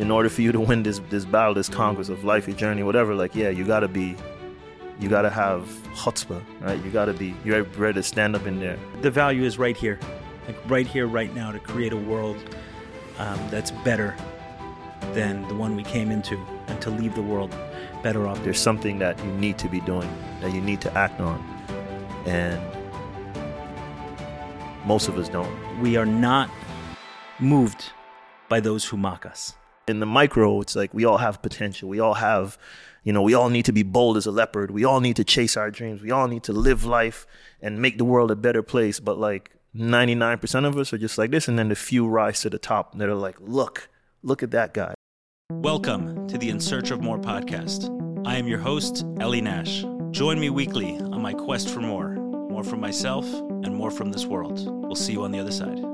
in order for you to win this this battle, this congress of life, your journey, whatever, like yeah, you gotta be, you gotta have chutzpah, right? You gotta be, you're ready to stand up in there. The value is right here, like right here, right now, to create a world um, that's better than the one we came into, and to leave the world better off. There's something that you need to be doing, that you need to act on, and most of us don't. We are not moved by those who mock us. In the micro, it's like we all have potential. We all have, you know, we all need to be bold as a leopard. We all need to chase our dreams. We all need to live life and make the world a better place. But like 99% of us are just like this. And then the few rise to the top that are like, look, look at that guy. Welcome to the In Search of More podcast. I am your host, Eli Nash. Join me weekly on my quest for more more from myself and more from this world. We'll see you on the other side.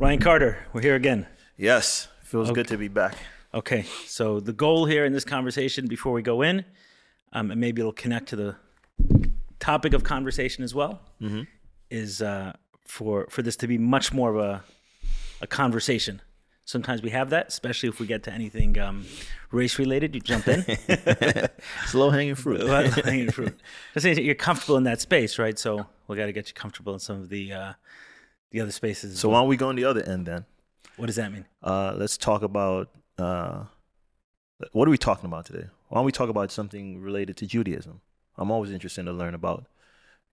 Ryan Carter, we're here again. Yes, feels Okay. good to be back. Okay, so the goal here in this conversation before we go in, um, and maybe it'll connect to the topic of conversation as well, is uh, for for this to be much more of a a conversation. Sometimes we have that, especially if we get to anything um, race related. You jump in, it's low hanging fruit. low hanging fruit. Just saying that you're comfortable in that space, right? So we got to get you comfortable in some of the uh, the other spaces. So well. why don't we go on the other end then? what does that mean? Uh, let's talk about uh, what are we talking about today? Why don't we talk about something related to Judaism? I'm always interested to learn about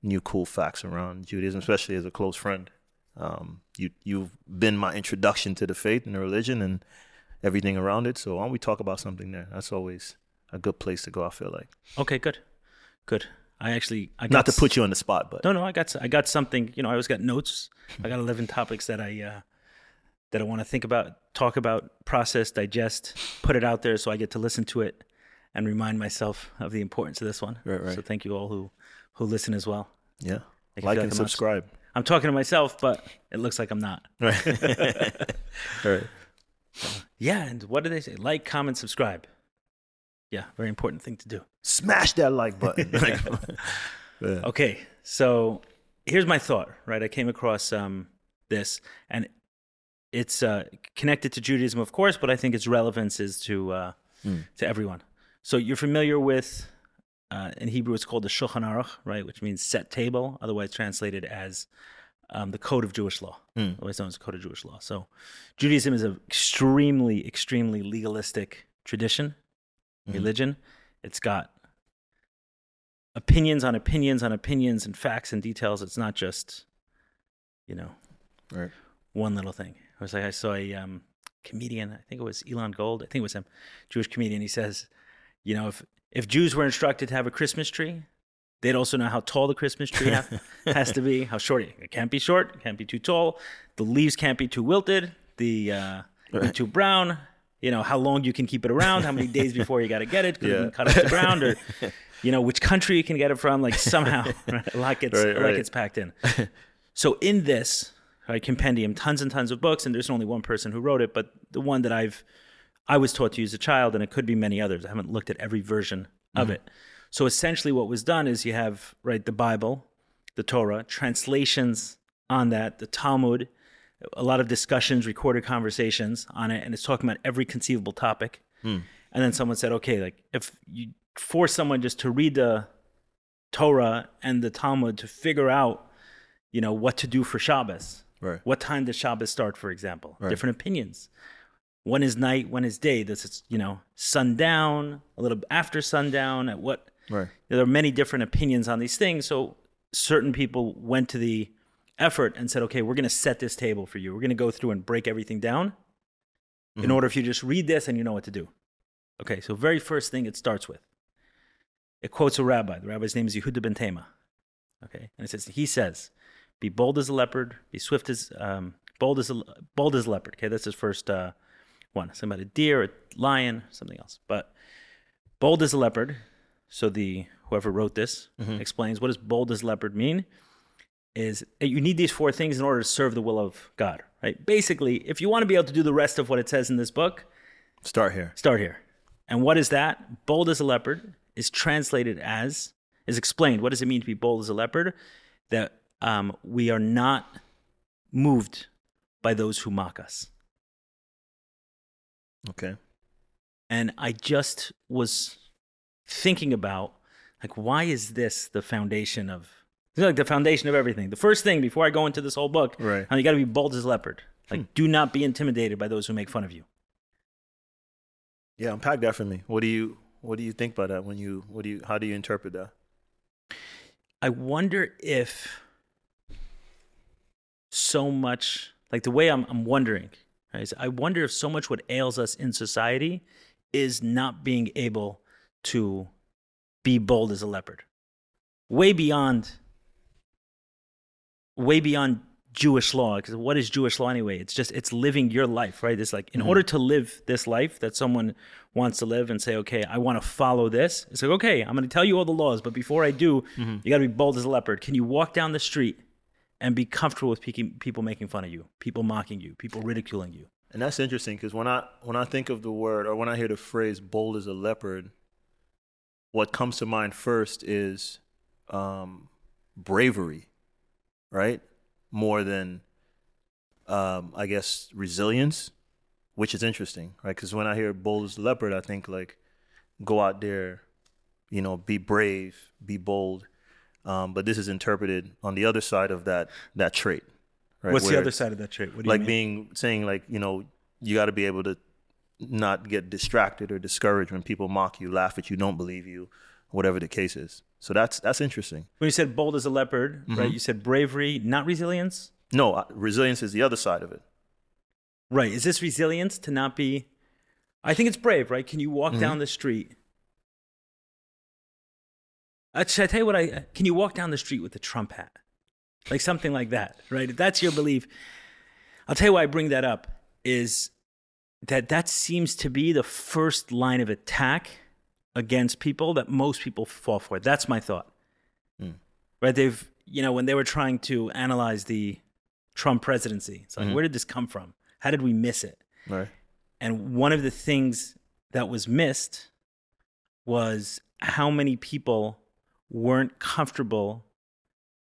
new cool facts around Judaism, especially as a close friend. Um, you you've been my introduction to the faith and the religion and everything around it. So why don't we talk about something there? That's always a good place to go. I feel like Okay, good, good. I actually I got not to s- put you on the spot, but No, no, I got I got something. You know, I always got notes. I got eleven topics that I uh, that I want to think about, talk about, process, digest, put it out there, so I get to listen to it and remind myself of the importance of this one. Right, right. So thank you all who who listen as well. yeah, like and I'm not- subscribe. I'm talking to myself, but it looks like I'm not. Right. All right. Yeah, and what do they say? Like, comment, subscribe. Yeah, very important thing to do. Smash that like button. yeah. Okay, so here's my thought. Right, I came across um, this, and it's uh, connected to Judaism, of course, but I think its relevance is to uh, to everyone. So you're familiar with uh, in Hebrew, it's called the Shulchan Aruch, right, which means set table, otherwise translated as um, the code of Jewish law, Always known as the code of Jewish law. So Judaism is an extremely, extremely legalistic tradition, religion. It's got opinions on opinions on opinions and facts and details. It's not just, you know, Right. one little thing. I was like, I saw a um, comedian. I think it was Elon Gold. I think it was him, Jewish comedian. He says, you know, if if Jews were instructed to have a Christmas tree, they'd also know how tall the Christmas tree ha- has to be, how short it, it can't be short, it can't be too tall, the leaves can't be too wilted, the uh, be too brown. You know how long you can keep it around, how many days before you got to get it, it Yeah. can cut off the ground, or you know which country you can get it from. Like somehow, right, lot gets Right, right. gets packed in. So in this right, compendium, tons and tons of books, and there's only one person who wrote it, but the one that I've I was taught to use as a child, and it could be many others. I haven't looked at every version of mm-hmm. it. So essentially, what was done is you have right the Bible, the Torah, translations on that, the Talmud, a lot of discussions, recorded conversations on it, and it's talking about every conceivable topic. Hmm. And then someone said, okay, like if you force someone just to read the Torah and the Talmud to figure out, you know, what to do for Shabbos. Right. What time does Shabbos start, for example? Different opinions. When is night? When is day? This is, you know, sundown, a little after sundown, at what? Right. There are many different opinions on these things. So certain people went to the effort and said, okay, we're going to set this table for you. We're going to go through and break everything down in order for you to just read this and you know what to do. Okay, so very first thing it starts with. It quotes a rabbi. The rabbi's name is Yehuda ben Tema. Okay, and it says he says, "Be bold as a leopard, be swift as um, bold as a bold as a leopard." Okay, that's his first uh, one. Something about a deer, a lion, something else. But bold as a leopard. So the whoever wrote this explains what does bold as leopard mean. Is you need these four things in order to serve the will of God. Right. Basically, if you want to be able to do the rest of what it says in this book, Start here. Start here. And what is that? Bold as a leopard is translated as, is explained. What does it mean to be bold as a leopard? That um, we are not moved by those who mock us. Okay. And I just was thinking about like why is this the foundation of it's like the foundation of everything. The first thing before I go into this whole book, Right. you got to be bold as a leopard. Like Hmm. do not be intimidated by those who make fun of you. Yeah, unpack that for me. What do you what do you think about that when you what do you how do you interpret that? I wonder if so much like the way I'm I'm wondering, right, I wonder if so much what ails us in society is not being able to be bold as a leopard. Way beyond way beyond Jewish law because what is Jewish law anyway? It's just it's living your life, right? It's like in order to live this life that someone wants to live and say, okay, I want to follow this. It's like okay, I'm going to tell you all the laws, but before I do, you got to be bold as a leopard. Can you walk down the street and be comfortable with people making fun of you, people mocking you, people ridiculing you? And that's interesting because when I when I think of the word or when I hear the phrase "bold as a leopard," what comes to mind first is um, bravery, right? More than um, I guess resilience, which is interesting, right? Because when I hear "bold as leopard," I think like go out there, you know, be brave, be bold. Um, but this is interpreted on the other side of that that trait. Right? What's the other side of that trait? What do like you mean? being saying like you know you got to be able to not get distracted or discouraged when people mock you laugh at you don't believe you whatever the case is so that's that's interesting when you said bold as a leopard, Mm-hmm. right? You said bravery, not resilience. no uh, resilience is the other side of it Right. Is this resilience to not be? I think it's brave, right? Can you walk Mm-hmm. down the street? Uh, should I tell you what I? Can you walk down the street with a Trump hat, like something like that, right? If that's your belief, I'll tell you why I bring that up is that that seems to be the first line of attack against people that most people fall for. That's my thought. Hmm. Right? They've you know when they were trying to analyze the Trump presidency, it's like Mhm. where did this come from? How did we miss it? right And one of the things that was missed was how many people weren't comfortable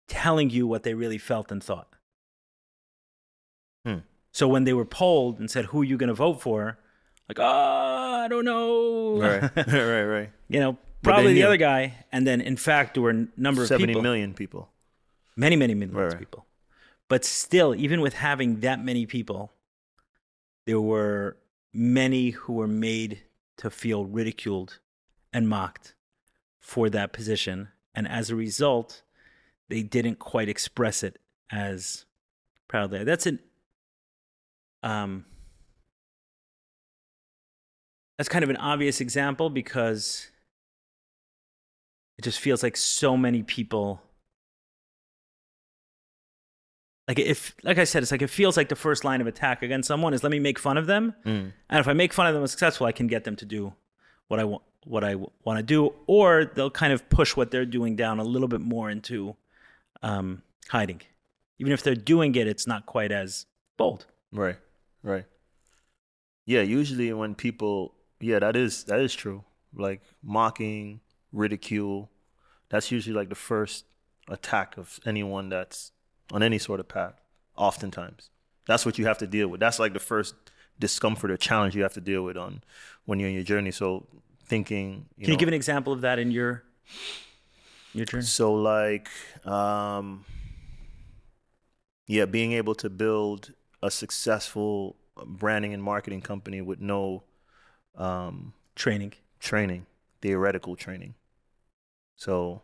telling you what they really felt and thought. Hmm. So when they were polled and said, Who are you going to vote for? Like, oh, I don't know. right right right you know, probably the other guy. And then, in fact, there were a number of 70 people. million people Many, many millions Right, of people. But still, even with having that many people, there were many who were made to feel ridiculed and mocked for that position. And as a result, they didn't quite express it as proudly. That's an um that's kind of an obvious example because it just feels like so many people like if like i said it's like it feels like the first line of attack against someone is let me make fun of them. Mm. and if i make fun of them successful i can get them to do what i want what i want to do or they'll kind of push what they're doing down a little bit more into um, hiding. Even if they're doing it it's not quite as bold. Right right. Yeah usually when people yeah that is that is true. Like mocking ridicule that's usually like the first attack of anyone that's on any sort of path oftentimes. That's what you have to deal with. That's like the first discomfort or challenge you have to deal with on when you're in your journey. So thinking you can you give an example of that in your your journey? So like um yeah, being able to build a successful branding and marketing company with no um training training, theoretical training. So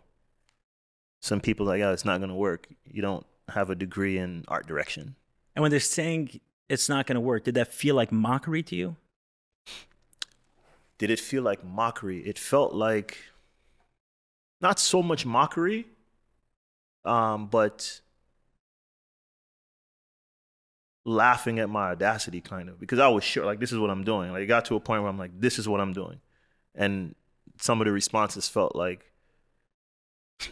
some people are like, yeah, it's not gonna work. You don't have a degree in art direction. and when they're saying it's not going to work did that feel like mockery to you Did it feel like mockery? It felt like not so much mockery, um, but laughing at my audacity, kind of, because I was sure, like, this is what I'm doing. Like, it got to a point where I'm like, this is what I'm doing, and some of the responses felt like,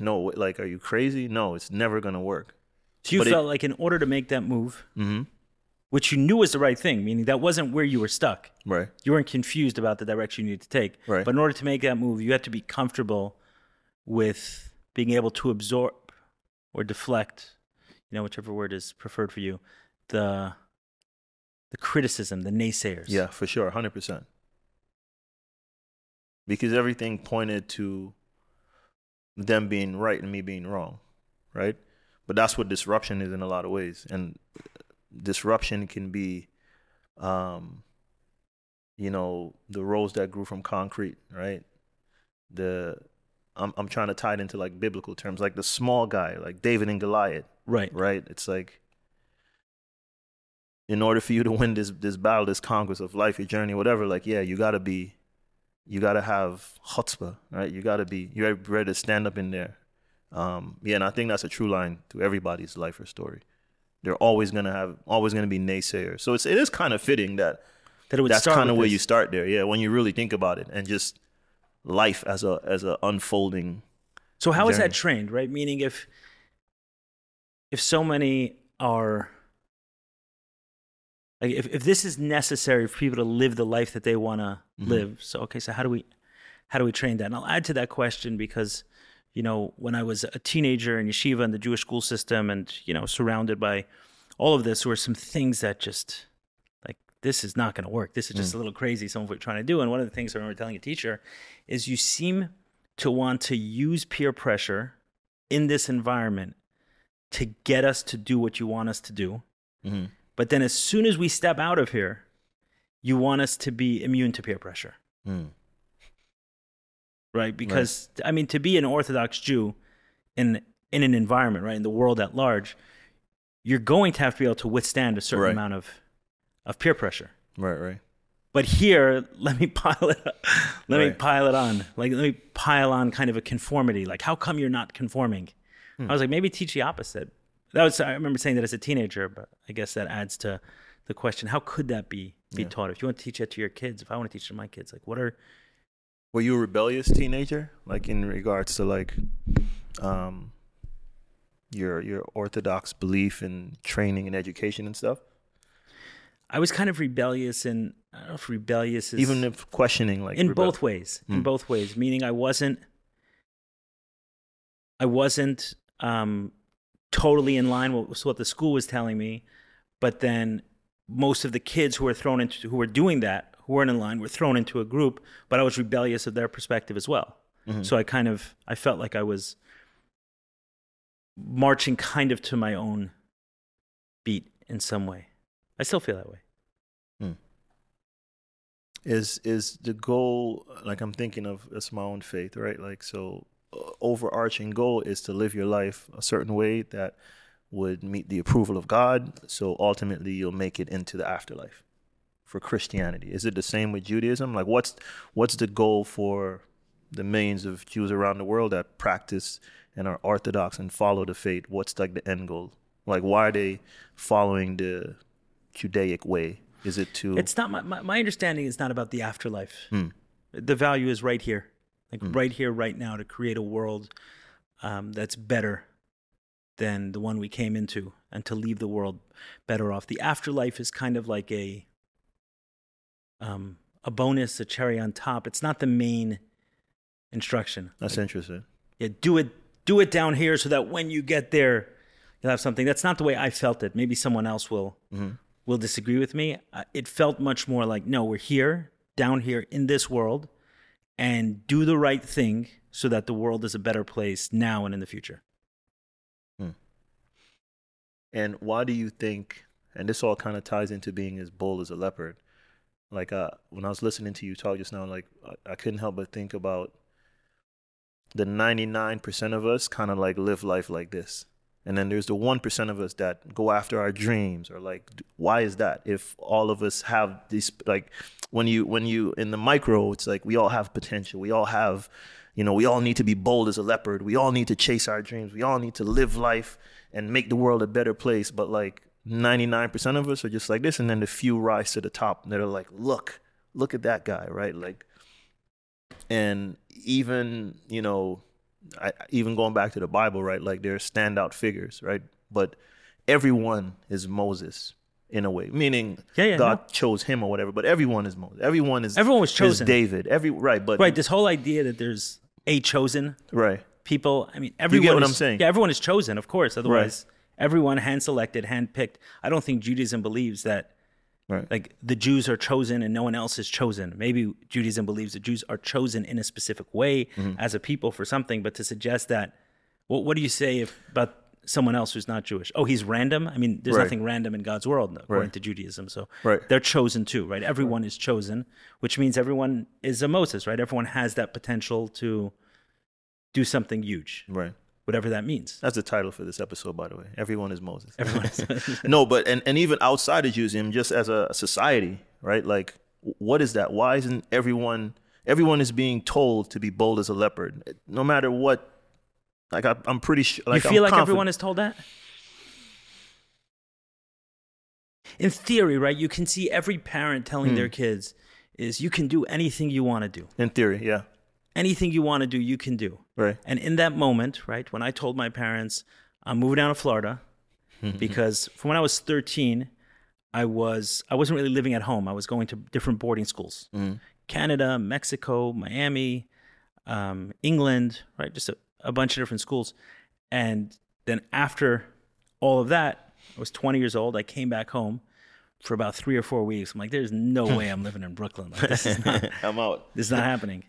no, like, are you crazy? No, it's never gonna work. so you But it- felt like in order to make that move Mm-hmm. which you knew was the right thing, meaning that wasn't where you were stuck. Right. You weren't confused about the direction you needed to take. Right. But in order to make that move, you had to be comfortable with being able to absorb or deflect, you know, whichever word is preferred for you, the the criticism, the naysayers. Yeah, for sure, hundred percent. Because everything pointed to them being right and me being wrong, right? But that's what disruption is in a lot of ways, and disruption can be, um, you know, the rose that grew from concrete, right? The I'm I'm trying to tie it into like biblical terms, like the small guy, like David and Goliath, Right. right? It's like in order for you to win this this battle, this conquest of life, your journey, whatever, like yeah, you gotta be you gotta have chutzpah, right? You gotta be you're ready to stand up in there. Um, yeah, and I think that's a true line to everybody's life or story. They're always gonna have always gonna be naysayers. So it's it is kind of fitting that That that's kind of where this. you start there. Yeah, when you really think about it and just life as a as a unfolding So how is journey. that trained, right? Meaning if if so many are like if, if this is necessary for people to live the life that they want to Mm-hmm. live. So okay, so how do we how do we train that? And I'll add to that question because you know, when I was a teenager in yeshiva and the Jewish school system and, you know, surrounded by all of this, there were some things that just like this is not going to work. This is just a little crazy. Some of what we're trying to do. And one of the things I remember telling a teacher is you seem to want to use peer pressure in this environment to get us to do what you want us to do. Mm-hmm. But then as soon as we step out of here, you want us to be immune to peer pressure, Mm. right? Because I mean, to be an Orthodox Jew in in an environment, right, in the world at large, you're going to have to be able to withstand a certain Right. amount of of peer pressure. Right, right. But here, let me pile it. Let me pile it on. Like let me pile on kind of a conformity. Like how come you're not conforming? Hmm. I was like maybe teach the opposite. That was I remember saying that as a teenager, but I guess that adds to the question: How could that be be Yeah. taught? If you want to teach that to your kids, if I want to teach it to my kids, like what are Were you a rebellious teenager? Like in regards to like um your your orthodox belief in training and education and stuff? I was kind of rebellious and I don't know if rebellious is Even if questioning like in both ways in Hmm. both ways meaning i wasn't i wasn't um totally in line with what the school was telling me. But then most of the kids who were thrown into who were doing that who weren't in line were thrown into a group but i was rebellious of their perspective as well. Mhm. so i kind of i felt like i was marching kind of to my own beat in some way. I still feel that way. Is is the goal like I'm thinking of as my own faith, right? Like so overarching goal is to live your life a certain way that would meet the approval of God, so ultimately you'll make it into the afterlife. For Christianity, is it the same with Judaism? Like what's what's the goal for the millions of Jews around the world that practice and are orthodox and follow the faith? What's like the end goal? Like why are they following the Judaic way? Is it to It's not my, my, my understanding is not about the afterlife. Hmm. The value is right here, like right here, right now, to create a world um, that's better than the one we came into, and to leave the world better off. The afterlife is kind of like a um, a bonus, a cherry on top. It's not the main instruction. That's interesting. Yeah, do it do it down here so that when you get there, you'll have something. That's not the way I felt it. Maybe someone else will will disagree with me. Uh, it felt much more like no, we're here, down here in this world, and do the right thing so that the world is a better place now and in the future. And why do you think? And this all kind of ties into being as bold as a leopard. Like uh, when I was listening to you talk just now, like I, I couldn't help but think about the ninety nine percent of us kind of like live life like this, and then there's the one percent of us that go after our dreams. Or like, why is that? If all of us have these, like when you when you in the micro, it's like we all have potential. We all have you know, we all need to be bold as a leopard. We all need to chase our dreams. We all need to live life and make the world a better place. But like 99% of us are just like this. And then the few rise to the top that are like, look, look at that guy, right? Like, and even, you know, I, even going back to the Bible, right? Like they're standout figures, right? But everyone is Moses in a way, meaning Yeah, yeah, God no. chose him or whatever. But everyone is Moses. Everyone is Everyone was chosen. David. Every right, but Right, this whole idea that there's a chosen right. people. I mean, everyone. get what is- I'm saying? Yeah, everyone is chosen, of course. Otherwise, everyone hand selected, hand picked. I don't think Judaism believes that Right. Like the Jews are chosen and no one else is chosen. Maybe Judaism believes the Jews are chosen in a specific way Mm-hmm. as a people for something, but to suggest that, what what do you say if, about someone else who's not Jewish? Oh, he's random. I mean, there's Right. nothing random in God's world according Right. to Judaism. So they're chosen too, right? Everyone is chosen, which means everyone is a Moses, right? Everyone has that potential to do something huge, Right. Whatever that means. That's the title for this episode, by the way. Everyone is Moses. Everyone is- no, but and, and even outside of Judaism, just as a society, right? Like, what is that? Why isn't everyone everyone is being told to be bold as a leopard, no matter what? Like, I, I'm pretty sure. Like, you feel I'm like confident- everyone is told that? In theory, right? You can see every parent telling Hmm. their kids is you can do anything you want to do. in theory, yeah, Anything you want to do, you can do. right, And in that moment, right, when I told my parents I'm moving down to Florida because from when I was 13, I was I wasn't really living at home. I was going to different boarding schools. Canada, Mexico, Miami, um, England, right? Just a, a bunch of different schools. And then after all of that, I was 20 years old. I came back home for about three or four weeks. I'm like, there's no way I'm living in Brooklyn. Like, this is not I'm out. this is not happening.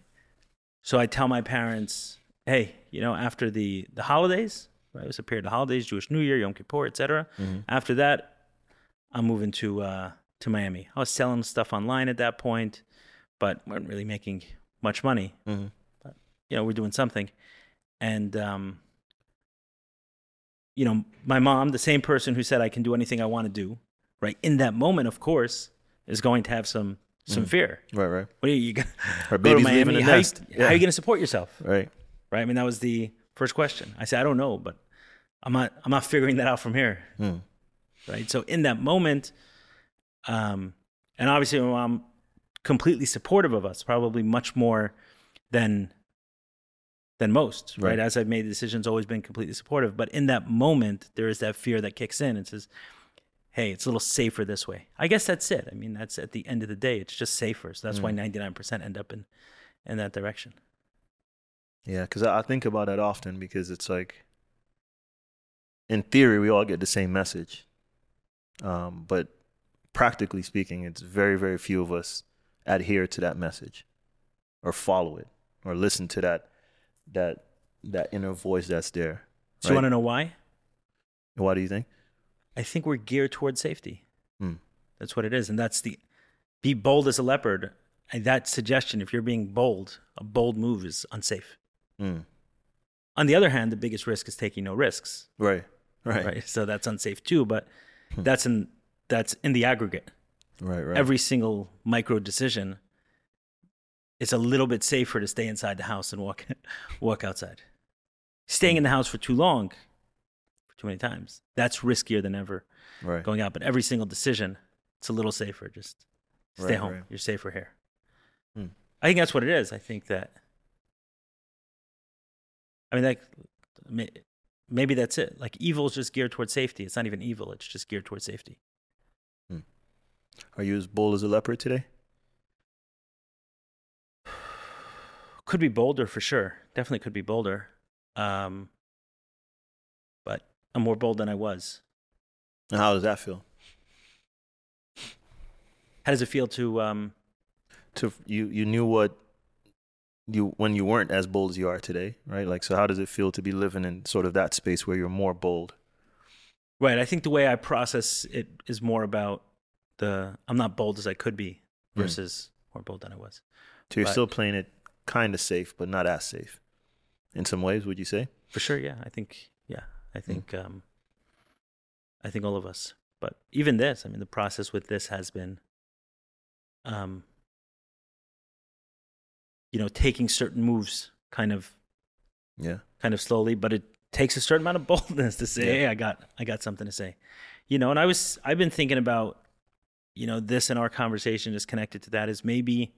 So I tell my parents, hey, you know, after the the holidays, right? It was a period of holidays, Jewish New Year, Yom Kippur, etc. After that, I'm moving to uh, to Miami. I was selling stuff online at that point, but weren't really making much money. Mhm. But you know, we're doing something, and um, you know, my mom, the same person who said I can do anything I want to do, right? In that moment, of course, is going to have some some fear. Right, right, What are you, you gonna go to Miami? How, you, nest. how are you going to support yourself? right. Right. I mean, that was the first question. I said, I don't know, but I'm not. I'm not figuring that out from here. Hmm. Right. So in that moment, um, and obviously, my mom completely supportive of us, probably much more than than most. Right. Right. As I've made decisions, always been completely supportive. But in that moment, there is that fear that kicks in and says, "Hey, it's a little safer this way." I guess that's it. I mean, that's at the end of the day, it's just safer. So that's why 99% end up in in that direction. Yeah, because I, I think about that often because it's like, in theory, we all get the same message, um, but practically speaking, it's very, very few of us adhere to that message, or follow it, or listen to that that that inner voice that's there. So you want to know why? Why do you think? I think we're geared towards safety. Hmm. That's what it is, and that's the be bold as a leopard. And that suggestion, if you're being bold, a bold move is unsafe. Mm. On the other hand, the biggest risk is taking no risks, Right, right, right? So that's unsafe too. But Hmm. that's in that's in the aggregate. right, right. Every single micro decision, it's a little bit safer to stay inside the house and walk walk outside. Staying in the house for too long, too many times, that's riskier than ever right. going out. But every single decision, it's a little safer. Just stay Right, home. right. You're safer here. Hmm. I think that's what it is. I think that. I mean, like, maybe that's it. Like, evil is just geared towards safety. It's not even evil. It's just geared towards safety. Are you as bold as a leopard today? Could be bolder for sure. Definitely could be bolder. Um, I'm more bold than I was. And how does that feel? How does it feel to? Um, to you you knew what you when you weren't as bold as you are today, right? Like so how does it feel to be living in sort of that space where you're more bold? right. I think the way I process it is more about the I'm not bold as I could be Hmm. versus more bold than I was. So you're Right. still playing it kind of safe, but not as safe. In some ways, would you say? For sure, yeah. I think, yeah. I think, um, I think all of us. But even this, I mean, the process with this has been, um, you know, taking certain moves, kind of, Yeah. kind of slowly, but it takes a certain amount of boldness to say, Yeah. "Hey, I got, I got something to say," you know. And I was, I've been thinking about, you know, this and our conversation is connected to that. Is maybe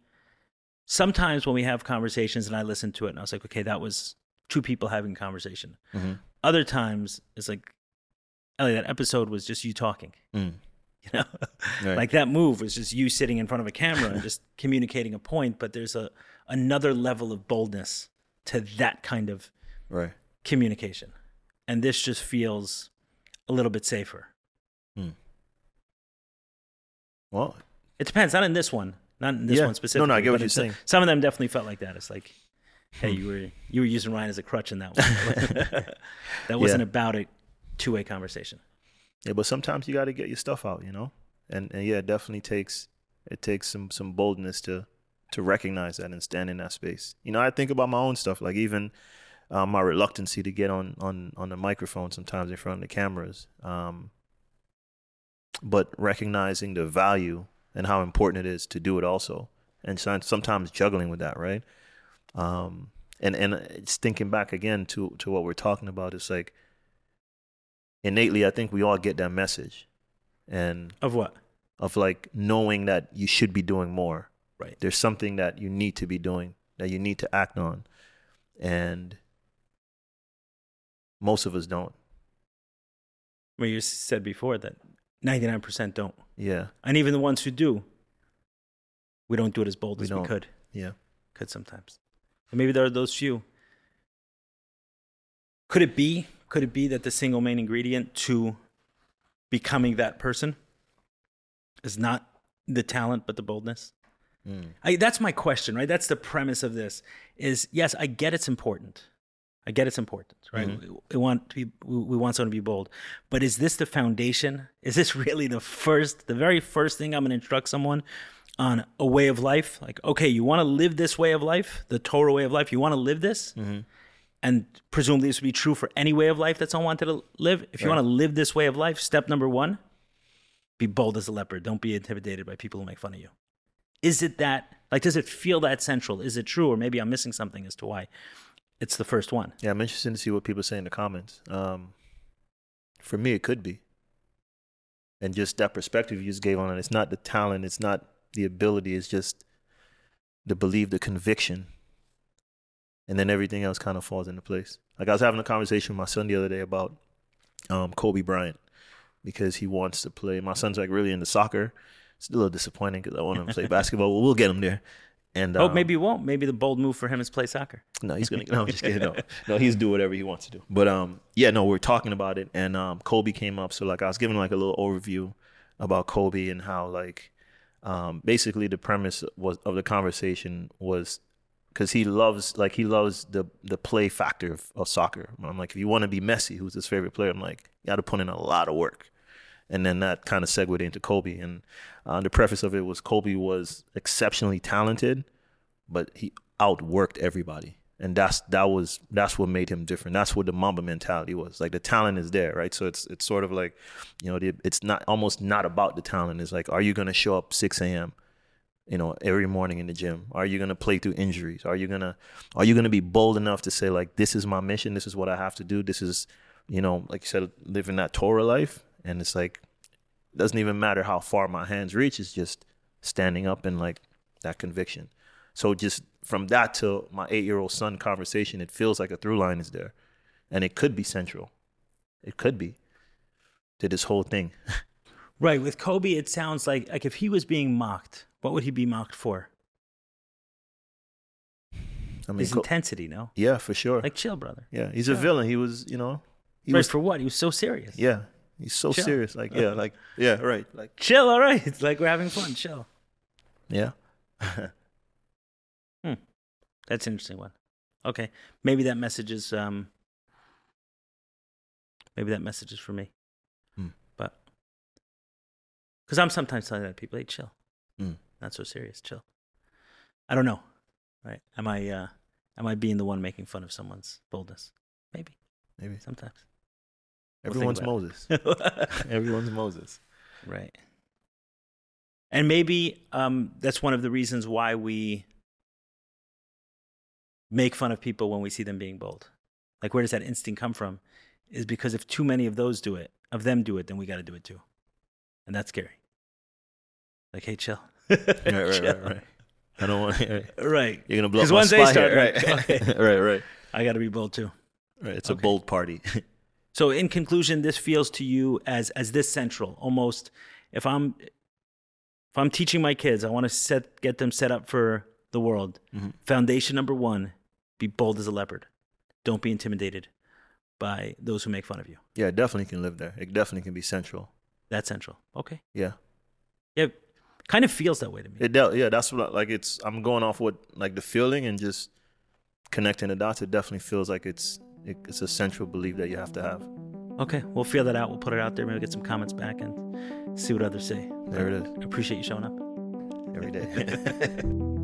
sometimes when we have conversations and I listen to it and I was like, okay, that was two people having a conversation. Mm-hmm. Other times it's like, Eli, that episode was just you talking. Mm. You know, Right. like that move was just you sitting in front of a camera and just communicating a point. But there's a another level of boldness to that kind of Right. communication, and this just feels a little bit safer. Hmm. Well, It depends. Not in this one. Not in this Yeah. one No, specifically. no, I get what you're saying. Some of them definitely felt like that. It's like, hey, you were you were using Ryan as a crutch in that one. that wasn't Yeah. about a two way conversation. Yeah, but sometimes you got to get your stuff out, you know. And and yeah, it definitely takes it takes some some boldness to to recognize that and stand in that space. You know, I think about my own stuff, like even um, my reluctancy to get on on on the microphone sometimes in front of the cameras. Um, but recognizing the value and how important it is to do it also, and sometimes juggling with that, right? Um, and and it's thinking back again to to what we're talking about. It's like innately, I think we all get that message, and Of what? of like knowing that you should be doing more. Right. There's something that you need to be doing, that you need to act on. And most of us don't. Well, you said before that 99% don't. Yeah. And even the ones who do, we don't do it as bold We as we don't. could. Yeah. Could sometimes. And maybe there are those few. Could it be? Could it be that the single main ingredient to becoming that person is not the talent but the boldness? Mm. I, that's my question, right? That's the premise of this. Is yes, I get it's important. I get it's important, right? We, we want to be, we want someone to be bold, but is this the foundation? Is this really the first, the very first thing I'm going to instruct someone on a way of life? Like, okay, you want to live this way of life, the Torah way of life. You want to live this, and presumably this would be true for any way of life that someone wanted to live. If you Right. want to live this way of life, step number one: be bold as a leopard. Don't be intimidated by people who make fun of you is it that like does it feel that central is it true or maybe i'm missing something as to why it's the first one Yeah, I'm interested to see what people say in the comments. Um, for me, it could be. And just that perspective you just gave on it, it's not the talent, it's not the ability, it's just the belief, the conviction. And then everything else kind of falls into place. Like I was having a conversation with my son the other day about um, Kobe Bryant because he wants to play. My son's like really into soccer. It's a little disappointing because I want him to play basketball. Well, we'll get him there. And oh um, maybe he won't maybe the bold move for him is play soccer no, he's gonna. No, I'm just kidding. No, no, he's do whatever he wants to do. But um, yeah, no, we're talking about it, and um, Kobe came up. So like, I was giving like a little overview about Kobe and how like, um, basically the premise was of the conversation was because he loves like he loves the the play factor of, of soccer. I'm like, if you want to be Messi, who's his favorite player, I'm like, you got to put in a lot of work. And then that kind of segued into Kobe. And uh, the preface of it was Kobe was exceptionally talented, but he outworked everybody. And that's that was that's what made him different. That's what the Mamba mentality was. Like the talent is there, right? So it's it's sort of like, you know, the, it's not almost not about the talent. It's like, are you gonna show up 6 a.m. you know every morning in the gym? Are you gonna play through injuries? Are you gonna are you gonna be bold enough to say like, this is my mission. This is what I have to do. This is, you know, like you said, living that Torah life. And it's like, it doesn't even matter how far my hands reach. It's just standing up and like that conviction. So just from that to my eight year old son conversation, it feels like a through line is there. And it could be central. It could be to this whole thing. right with kobe it sounds like like if he was being mocked what would he be mocked for I mean, his Co- intensity no yeah, for sure. like chill brother yeah, he's a villain. He was, you know, he right was, for what he was so serious yeah, he's so Chill. serious. Like, yeah, like, yeah, right. Like, chill all right it's like we're having fun chill yeah. That's an interesting one. Okay, maybe that message is um, maybe that message is for me. Hmm. But because I'm sometimes telling that people, hey, chill, Mm. not so serious, chill. I don't know, right? Am I uh, am I being the one making fun of someone's boldness? Maybe Maybe sometimes. We'll everyone's Moses. Everyone's Moses. right. And maybe um, that's one of the reasons why we make fun of people when we see them being bold. Like, where does that instinct come from? Is because if too many of those do it, of them do it, then we got to do it too. And that's scary. Like, hey, chill. Right, right, Chill. right, right. I don't want. Right. Right. You're gonna blow my once they spot start, here. right? okay. right, right, I got to be bold too. right. It's a bold party. So, in conclusion, this feels to you as as this central. Almost, if I'm if I'm teaching my kids, I want to set get them set up for the world. Mhm. Foundation number one: be bold as a leopard. Don't be intimidated by those who make fun of you. yeah, it definitely can live there. It definitely can be central. That's central. Okay. Yeah. Yeah. Kind of feels that way to me. It de- yeah, that's what I- like it's. I'm going off what like the feeling and just connecting the dots. It definitely feels like it's it, it's a central belief that you have to have. Okay, we'll feel that out. We'll put it out there. Maybe get some comments back and see what others say. There it is. Appreciate you showing up. Every day.